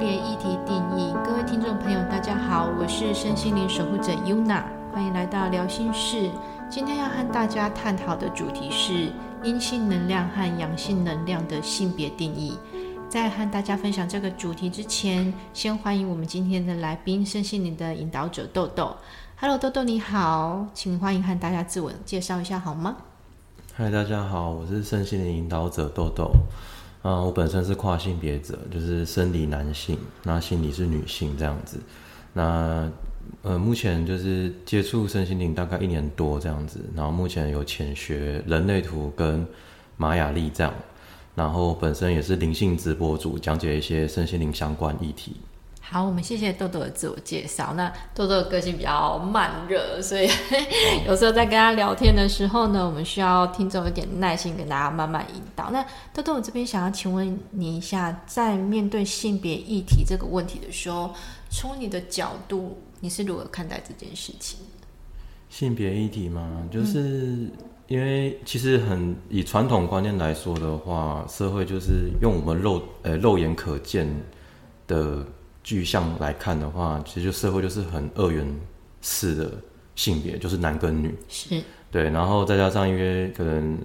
别议题定义。各位听众朋友，大家好，我是身心灵守护者 UNA，欢迎来到聊心事。今天要和大家探讨的主题是阴性能量和阳性能量的性别定义。在和大家分享这个主题之前，先欢迎我们今天的来宾——身心灵的引导者豆豆。Hello，豆豆你好，请欢迎和大家自我介绍一下好吗？嗨，大家好，我是身心灵引导者豆豆。啊，我本身是跨性别者，就是生理男性，那心理是女性这样子。那呃，目前就是接触身心灵大概一年多这样子，然后目前有浅学人类图跟玛雅历这样，然后本身也是灵性直播主，讲解一些身心灵相关议题。好，我们谢谢豆豆的自我介绍。那豆豆的个性比较慢热，所以 有时候在跟他聊天的时候呢，我们需要听众有点耐心，跟大家慢慢引导。那豆豆，我这边想要请问你一下，在面对性别议题这个问题的时候，从你的角度，你是如何看待这件事情？性别议题嘛，就是因为其实很以传统观念来说的话，社会就是用我们肉呃肉眼可见的。具象来看的话，其实就社会就是很二元式的性别，就是男跟女。是。对，然后再加上因为可能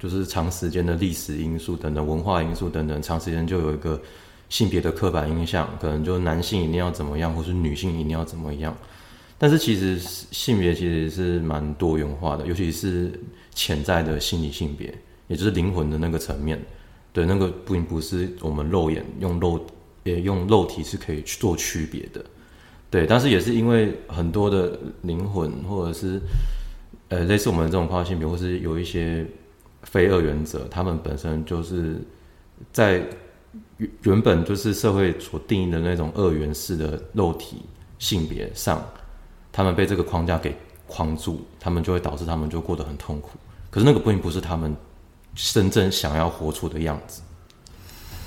就是长时间的历史因素等等、文化因素等等，长时间就有一个性别的刻板印象，可能就男性一定要怎么样，或是女性一定要怎么样。但是其实性别其实是蛮多元化的，尤其是潜在的心理性别，也就是灵魂的那个层面。对，那个并不是我们肉眼用肉。也用肉体是可以去做区别的，对，但是也是因为很多的灵魂，或者是呃类似我们这种跨性别，或是有一些非二元者，他们本身就是在原原本就是社会所定义的那种二元式的肉体性别上，他们被这个框架给框住，他们就会导致他们就过得很痛苦。可是那个并不是他们真正想要活出的样子。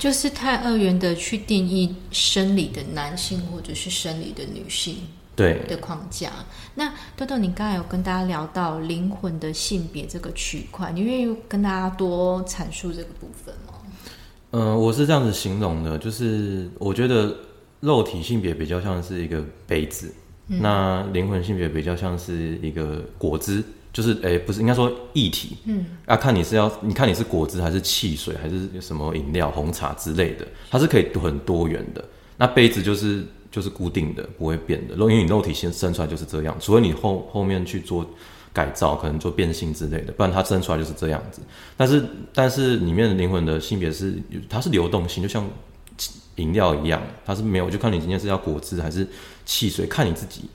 就是太二元的去定义生理的男性或者是生理的女性对的框架。那豆豆，你刚才有跟大家聊到灵魂的性别这个区块，你愿意跟大家多阐述这个部分吗？嗯，我是这样子形容的，就是我觉得肉体性别比较像是一个杯子，那灵魂性别比较像是一个果汁。就是诶，不是应该说液体，嗯，要看你是要，你看你是果汁还是汽水还是什么饮料、红茶之类的，它是可以很多元的。那杯子就是就是固定的，不会变的。因为你肉体先生出来就是这样，除非你后后面去做改造，可能做变性之类的，不然它生出来就是这样子。但是但是里面的灵魂的性别是它是流动性，就像饮料一样，它是没有，就看你今天是要果汁还是汽水，看你自己。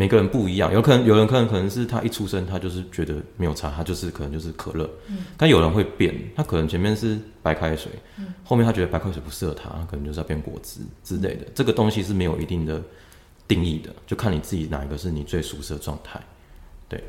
每个人不一样，有可能有人可能可能是他一出生他就是觉得没有差，他就是可能就是可乐，嗯，但有人会变，他可能前面是白开水，嗯，后面他觉得白开水不适合他，可能就是要变果汁之类的。这个东西是没有一定的定义的，就看你自己哪一个是你最舒适的状态。对。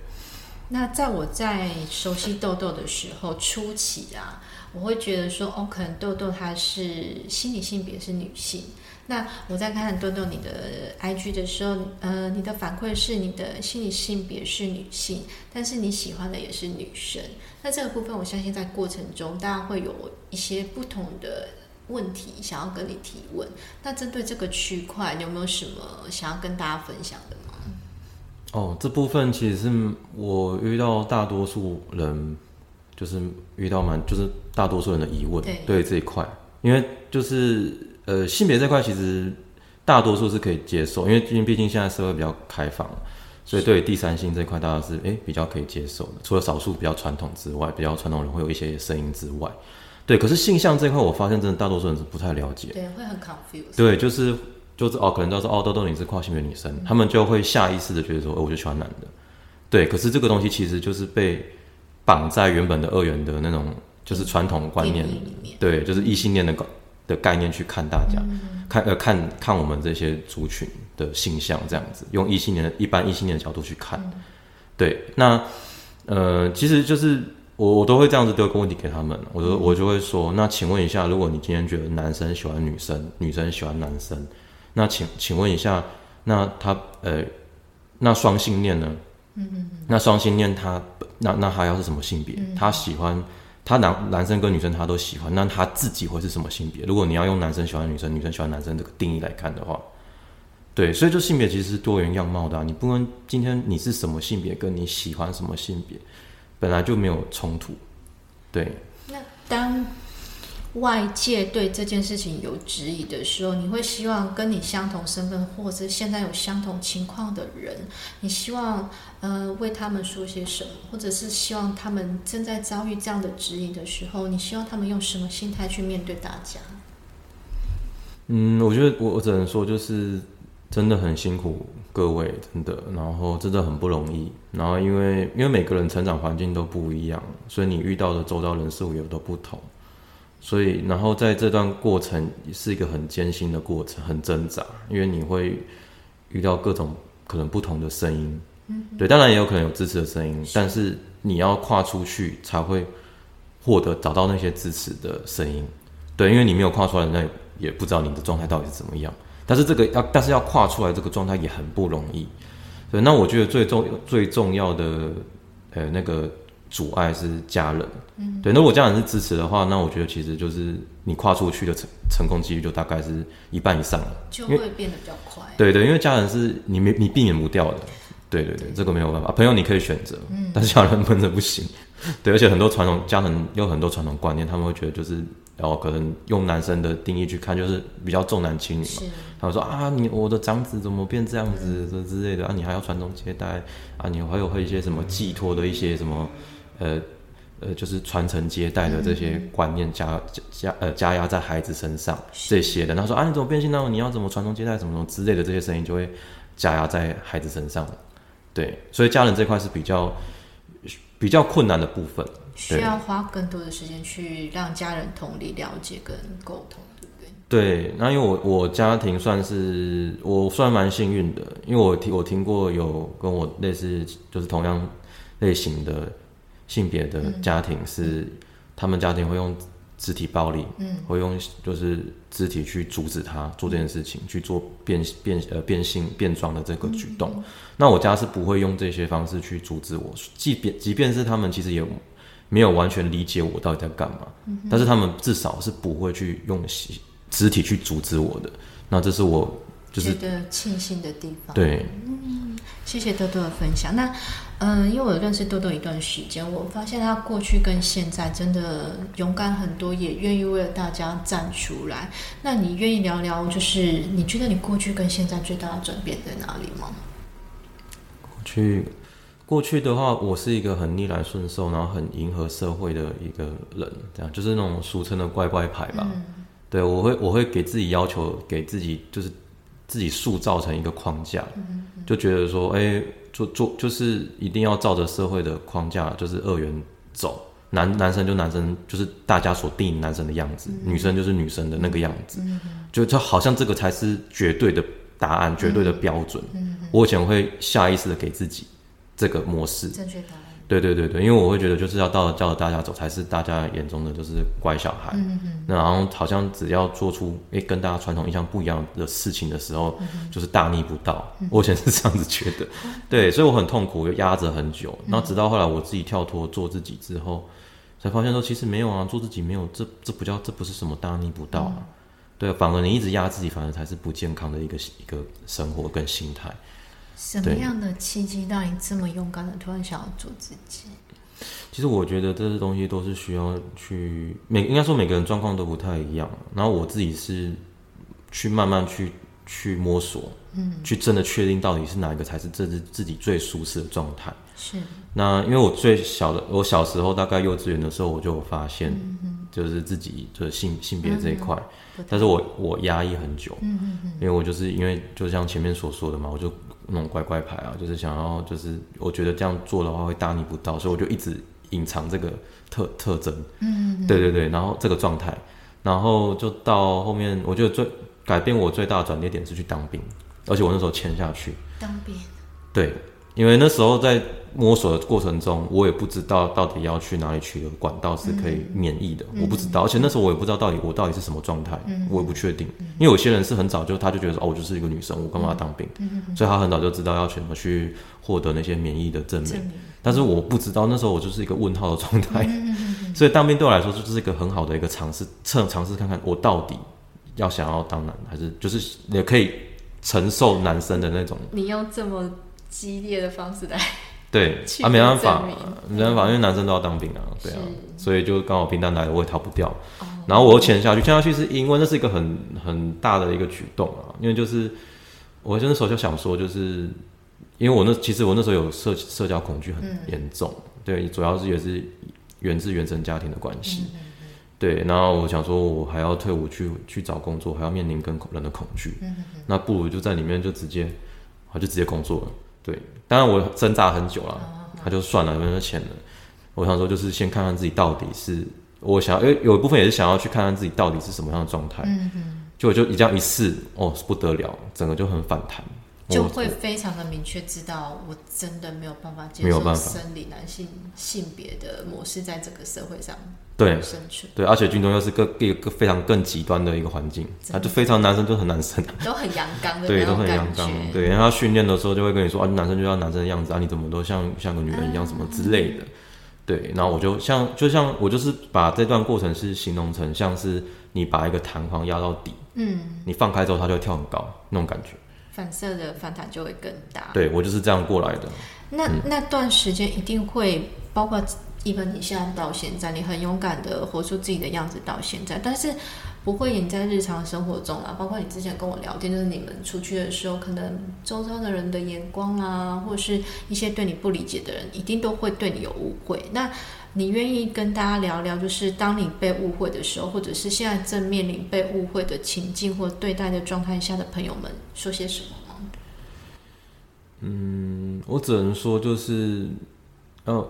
那在我在熟悉豆豆的时候初期啊，我会觉得说，哦，可能豆豆她是心理性别是女性。那我在看豆豆你的 IG 的时候，呃，你的反馈是你的心理性别是女性，但是你喜欢的也是女生。那这个部分，我相信在过程中，大家会有一些不同的问题想要跟你提问。那针对这个区块，你有没有什么想要跟大家分享的吗？哦，这部分其实是我遇到大多数人，就是遇到蛮，就是大多数人的疑问，对这一块，因为就是。呃，性别这块其实大多数是可以接受，因为毕竟毕竟现在社会比较开放，所以对于第三性这块，大家是哎比较可以接受的。除了少数比较传统之外，比较传统人会有一些声音之外，对。可是性向这块，我发现真的大多数人是不太了解，对，会很 confused。对，就是就是哦，可能都是哦，豆豆你是跨性别女生，他们就会下意识的觉得说，哦，我就喜欢男的。对，可是这个东西其实就是被绑在原本的二元的那种就是传统观念里面，对，就是异性恋的的概念去看大家，看呃看看我们这些族群的性向这样子，用异性恋的一般异性恋的角度去看，对，那呃其实就是我我都会这样子丢个问题给他们，我就我就会说，那请问一下，如果你今天觉得男生喜欢女生，女生喜欢男生，那请请问一下，那他呃那双性恋呢？嗯嗯，那双性恋他那那他要是什么性别？他喜欢他男男生跟女生他都喜欢，那他自己会是什么性别？如果你要用男生喜欢女生，女生喜欢男生这个定义来看的话，对，所以就性别其实是多元样貌的，你不能今天你是什么性别，跟你喜欢什么性别本来就没有冲突，对。那当外界对这件事情有质疑的时候，你会希望跟你相同身份或者现在有相同情况的人，你希望呃为他们说些什么，或者是希望他们正在遭遇这样的质疑的时候，你希望他们用什么心态去面对大家？嗯，我觉得我我只能说，就是真的很辛苦各位，真的，然后真的很不容易，然后因为因为每个人成长环境都不一样，所以你遇到的周遭人事物也都不同。所以，然后在这段过程是一个很艰辛的过程，很挣扎，因为你会遇到各种可能不同的声音，嗯，对，当然也有可能有支持的声音，但是你要跨出去才会获得找到那些支持的声音，对，因为你没有跨出来，那也不知道你的状态到底是怎么样。但是这个要，但是要跨出来这个状态也很不容易，对。那我觉得最重最重要的，呃，那个。阻碍是家人，嗯，对。那如果家人是支持的话，那我觉得其实就是你跨出去的成成功几率就大概是一半以上了，就会变得比较快。对对，因为家人是你没你避免不掉的，对对对，这个没有办法。朋友你可以选择，嗯，但是家人真的不行。对，而且很多传统家人有很多传统观念，他们会觉得就是，然后可能用男生的定义去看，就是比较重男轻女嘛。他们说啊，你我的长子怎么变这样子这之类的啊？你还要传宗接代啊？你还有会一些什么寄托的一些什么？呃呃，就是传承接代的这些观念加加呃加压在孩子身上这些的，他说啊，你怎么变性呢？你要怎么传宗接代，什么什么之类的这些声音就会加压在孩子身上。对，所以家人这块是比较比较困难的部分，需要花更多的时间去让家人同理、了解跟沟通，对不对？对，那因为我我家庭算是我算蛮幸运的，因为我听我听过有跟我类似就是同样类型的。性别的家庭是，他们家庭会用肢体暴力，嗯，会用就是肢体去阻止他做这件事情，去做变变呃变性变装的这个举动。那我家是不会用这些方式去阻止我，即便即便是他们其实也没有完全理解我到底在干嘛，但是他们至少是不会去用肢体去阻止我的。那这是我就是觉得庆幸的地方。对。谢谢多多的分享。那，嗯，因为我认识多多一段时间，我发现他过去跟现在真的勇敢很多，也愿意为了大家站出来。那你愿意聊聊，就是你觉得你过去跟现在最大的转变在哪里吗？过去，过去的话，我是一个很逆来顺受，然后很迎合社会的一个人，这样就是那种俗称的乖乖牌吧。对，我会，我会给自己要求，给自己就是自己塑造成一个框架。就觉得说，哎，做做就是一定要照着社会的框架，就是二元走。男男生就男生，就是大家所定义男生的样子；女生就是女生的那个样子。就就好像这个才是绝对的答案，绝对的标准。我以前会下意识的给自己这个模式。正确答案。对对对对，因为我会觉得就是要到叫着大家走，才是大家眼中的就是乖小孩。嗯嗯。那然后好像只要做出诶跟大家传统印象不一样的事情的时候，就是大逆不道。我以前是这样子觉得，对，所以我很痛苦，又压着很久。然后直到后来我自己跳脱做自己之后，才发现说其实没有啊，做自己没有这这不叫这不是什么大逆不道啊。对，反而你一直压自己，反而才是不健康的一个一个生活跟心态。什么样的契机让你这么勇敢的突然想要做自己？其实我觉得这些东西都是需要去每应该说每个人状况都不太一样。然后我自己是去慢慢去去摸索，嗯，去真的确定到底是哪一个才是这是自己最舒适的状态。是。那因为我最小的，我小时候大概幼稚园的时候，我就有发现，就是自己就是性性别这一块，但是我我压抑很久，嗯嗯嗯，因为我就是因为就像前面所说的嘛，我就。那种乖乖牌啊，就是想要，就是我觉得这样做的话会大逆不道，所以我就一直隐藏这个特特征。嗯，对对对，然后这个状态，然后就到后面，我觉得最改变我最大的转捩点是去当兵，而且我那时候签下去当兵。对。因为那时候在摸索的过程中，我也不知道到底要去哪里取的管道是可以免疫的，我不知道，而且那时候我也不知道到底我到底是什么状态，我也不确定。因为有些人是很早就他就觉得说，哦，我就是一个女生，我干嘛要当兵？所以他很早就知道要怎么去获得那些免疫的证明。但是我不知道，那时候我就是一个问号的状态。所以当兵对我来说就是一个很好的一个尝试，测尝试看看我到底要想要当男，还是就是也可以承受男生的那种。你要这么激烈的方式来对 去啊，没办法，没办法，因为男生都要当兵啊，对啊，所以就刚好兵单来了，我也逃不掉。哦。然后我又潜下去，潜下去是因为那是一个很很大的一个举动啊，因为就是我那时候就想说，就是因为我那其实我那时候有社社交恐惧很严重，对，主要是也是源自原生家庭的关系，对，然后我想说我还要退伍去去找工作，还要面临跟人的恐惧，那不如就在里面就直接，我就直接工作了，对，当然我挣扎很久了，他就算了，没有钱了，我想说就是先看看自己到底是。我想要，因为有一部分也是想要去看看自己到底是什么样的状态。嗯嗯。就我就一这样一试，哦，不得了，整个就很反弹。我就会非常的明确知道，我真的没有办法接受生理男性性别的模式在这个社会上对。生存，对，而且军中又是个一个非常更极端的一个环境，啊，就非常男生就很难生，都很阳刚的对，都很阳刚，对，然后他训练的时候就会跟你说啊，男生就要男生的样子啊，你怎么都像像个女人一样什么之类的。对，然后我就像就像我就是把这段过程是形容成像是你把一个弹簧压到底，嗯，你放开之后它就会跳很高那种感觉。反射的反弹就会更大。对我就是这样过来的。那、那段时间一定会包括一般你现在到现在，你很勇敢的活出自己的样子到现在，但是不会演在日常生活中啊。包括你之前跟我聊天，就是你们出去的时候，可能周遭的人的眼光啊，或者是一些对你不理解的人，一定都会对你有误会。那你愿意跟大家聊聊，就是当你被误会的时候，或者是现在正面临被误会的情境或对待的状态下的朋友们，说些什么吗？嗯，我只能说就是，呃，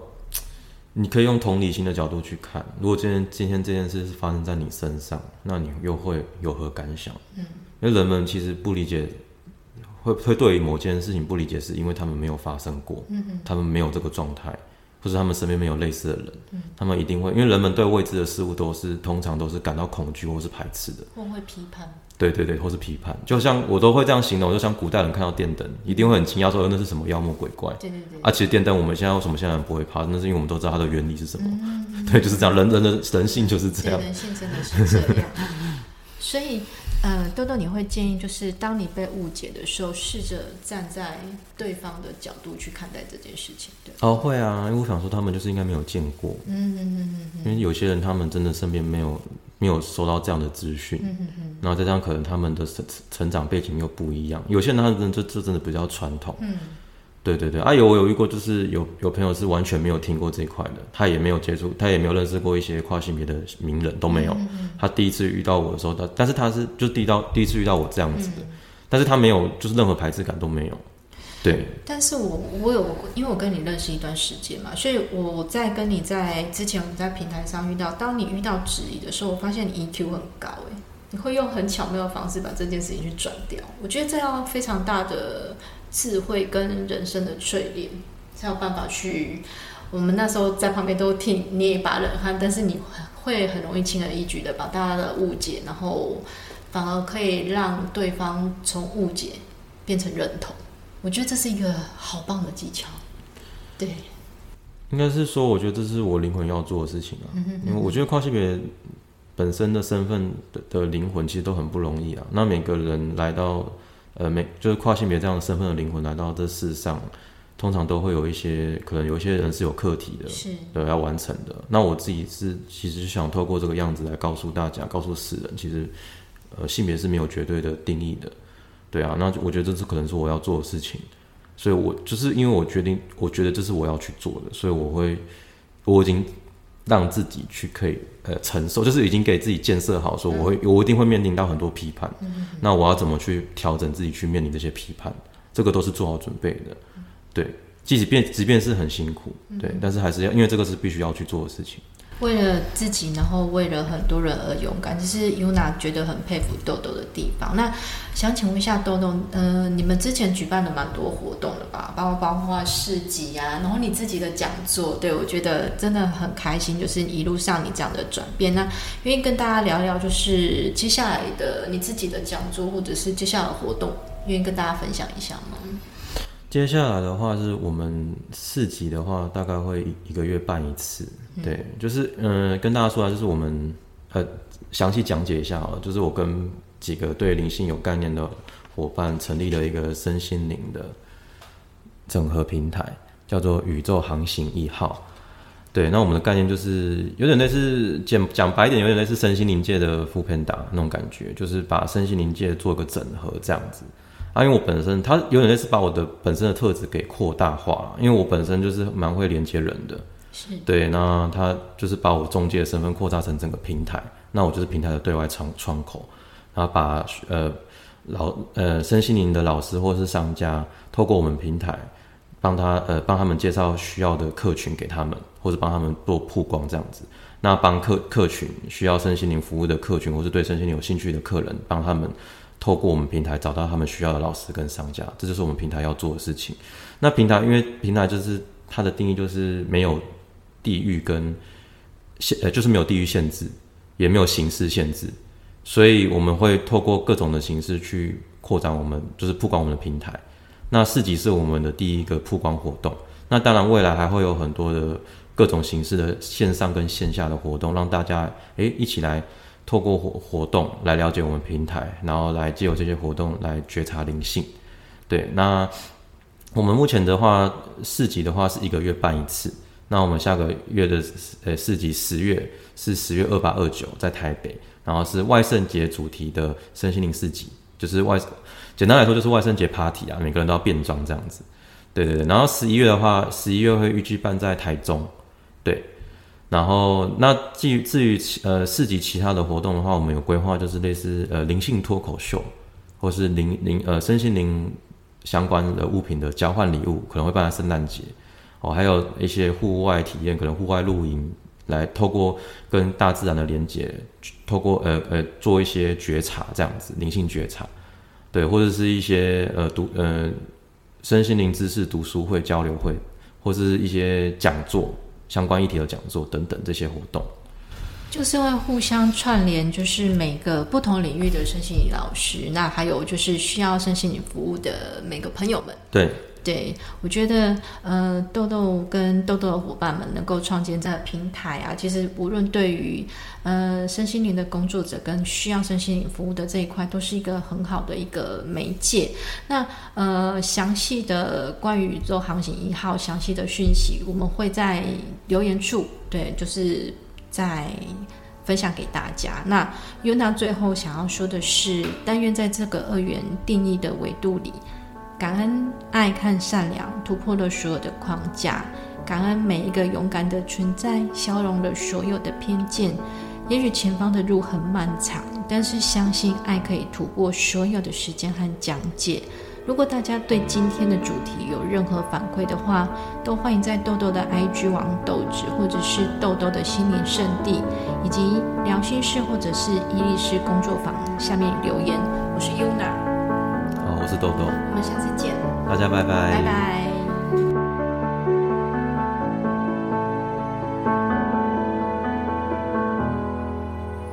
你可以用同理心的角度去看。如果今天今天这件事是发生在你身上，那你又会有何感想？嗯，因为人们其实不理解，会会对于某件事情不理解，是因为他们没有发生过，嗯他们没有这个状态，或者他们身边没有类似的人，嗯，他们一定会，因为人们对未知的事物都是通常都是感到恐惧或是排斥的。或会批判？对对对，或是批判，就像我都会这样形容，就像古代人看到电灯，一定会很惊讶说呃那是什么妖魔鬼怪。对对对。啊，其实电灯我们现在为什么现在人不会怕？那是因为我们都知道它的原理是什么。对，就是这样，人人的人性就是这对，样。人性真的是这样。所以，呃，豆豆，你会建议，就是当你被误解的时候，试着站在对方的角度去看待这件事情，对。哦，会啊，因为我想说他们就是应该没有见过，嗯嗯嗯因为有些人他们真的身边没有没有收到这样的资讯，嗯嗯嗯然后再加上可能他们的成成长背景又不一样，有些人他们就就真的比较传统。嗯对对对，啊有我有遇过，就是有有朋友是完全没有听过这一块的，他也没有接触，他也没有认识过一些跨性别的名人，都没有。他第一次遇到我的时候，他但是他是就第一到第一次遇到我这样子的，但是他没有就是任何排斥感都没有。对，但是我我有，因为我跟你认识一段时间嘛，所以我在跟你在之前我们在平台上遇到，当你遇到质疑的时候，我发现你 EQ 很高诶，你会用很巧妙的方式把这件事情去转掉。我觉得这要非常大的智慧跟人生的淬炼，才有办法去。我们那时候在旁边都替你捏一把冷汗，但是你会很容易轻而易举的把大家的误解，然后反而可以让对方从误解变成认同。我觉得这是一个好棒的技巧。对，应该是说，我觉得这是我灵魂要做的事情啊，因为我觉得跨性别本身的身份的的灵魂其实都很不容易啊。那每个人来到呃每就是跨性别这样的身份的灵魂来到这世上，通常都会有一些可能有一些人是有课题的，是对要完成的。那我自己是其实想透过这个样子来告诉大家，告诉世人，其实呃性别是没有绝对的定义的，对啊。那我觉得这是可能是我要做的事情，所以我就是因为我决定，我觉得这是我要去做的，所以我会我已经让自己去可以呃承受，就是已经给自己建设好，说我会我一定会面临到很多批判，那我要怎么去调整自己去面临这些批判，这个都是做好准备的，对。即使便即便是很辛苦，对，但是还是要，因为这个是必须要去做的事情。为了自己，然后为了很多人而勇敢，这是 Yuna 觉得很佩服豆豆的地方。那想请问一下豆豆，呃，你们之前举办了蛮多活动的吧？包括包括市集啊，然后你自己的讲座，对我觉得真的很开心，就是一路上你这样的转变。那愿意跟大家聊聊，就是接下来的你自己的讲座，或者是接下来的活动，愿意跟大家分享一下吗？接下来的话是我们四级的话，大概会一个月办一次。对，就是嗯、跟大家说啊，就是我们呃详细讲解一下好了，就是我跟几个对灵性有概念的伙伴成立了一个身心灵的整合平台，叫做宇宙航行一号。对，那我们的概念就是有点类似讲讲白一点，有点类似身心灵界的副片打那种感觉，就是把身心灵界做个整合这样子。啊，因为我本身它有点类似把我的本身的特质给扩大化，因为我本身就是蛮会连接人的，对，那他就是把我中介的身份扩大成整个平台，那我就是平台的对外窗窗口，然后把呃老呃身心灵的老师或是商家透过我们平台帮他呃帮他们介绍需要的客群给他们，或者帮他们做曝光这样子。那帮客客群需要身心灵服务的客群，或是对身心灵有兴趣的客人，帮他们透过我们平台找到他们需要的老师跟商家，这就是我们平台要做的事情。那平台因为平台就是它的定义就是没有地域跟限呃就是没有地域限制，也没有形式限制，所以我们会透过各种的形式去扩展我们就是曝光我们的平台。那市集是我们的第一个曝光活动，那当然未来还会有很多的各种形式的线上跟线下的活动，让大家诶一起来透过活活动来了解我们平台，然后来借由这些活动来觉察灵性。对，那我们目前的话，市集的话是一个月办一次。那我们下个月的呃市集十月是十月二八二九在台北，然后是万圣节主题的身心灵市集，就是外简单来说就是万圣节 party 啊，每个人都要变装这样子。对对对，然后十一月的话，十一月会预计办在台中，对。然后那至于至于呃市集其他的活动的话，我们有规划就是类似呃灵性脱口秀，或是灵灵呃身心灵相关的物品的交换礼物，可能会办在圣诞节哦，还有一些户外体验，可能户外露营，来透过跟大自然的连接，透过呃呃做一些觉察这样子，灵性觉察，对，或者是一些呃读呃身心灵知识读书会、交流会，或是一些讲座相关议题的讲座等等这些活动。就是会互相串联，就是每个不同领域的身心灵老师，那还有就是需要身心灵服务的每个朋友们。对，对，我觉得呃，豆豆跟豆豆的伙伴们能够创建这个平台啊，其实无论对于呃身心灵的工作者跟需要身心灵服务的这一块，都是一个很好的一个媒介。那呃，详细的关于宇宙航行一号详细的讯息，我们会在留言处，对，就是在。分享给大家。那优娜最后想要说的是，但愿在这个二元定义的维度里，感恩、爱、看、善良，突破了所有的框架；感恩每一个勇敢的存在，消融了所有的偏见。也许前方的路很漫长，但是相信爱可以突破所有的时间和讲解。如果大家对今天的主题有任何反馈的话，都欢迎在豆豆的 IG 网豆子，或者是豆豆的心灵圣地，以及聊心事或者是伊利斯工作坊下面留言。我是 Yuna，是豆豆，我们下次见，大家拜拜，拜拜。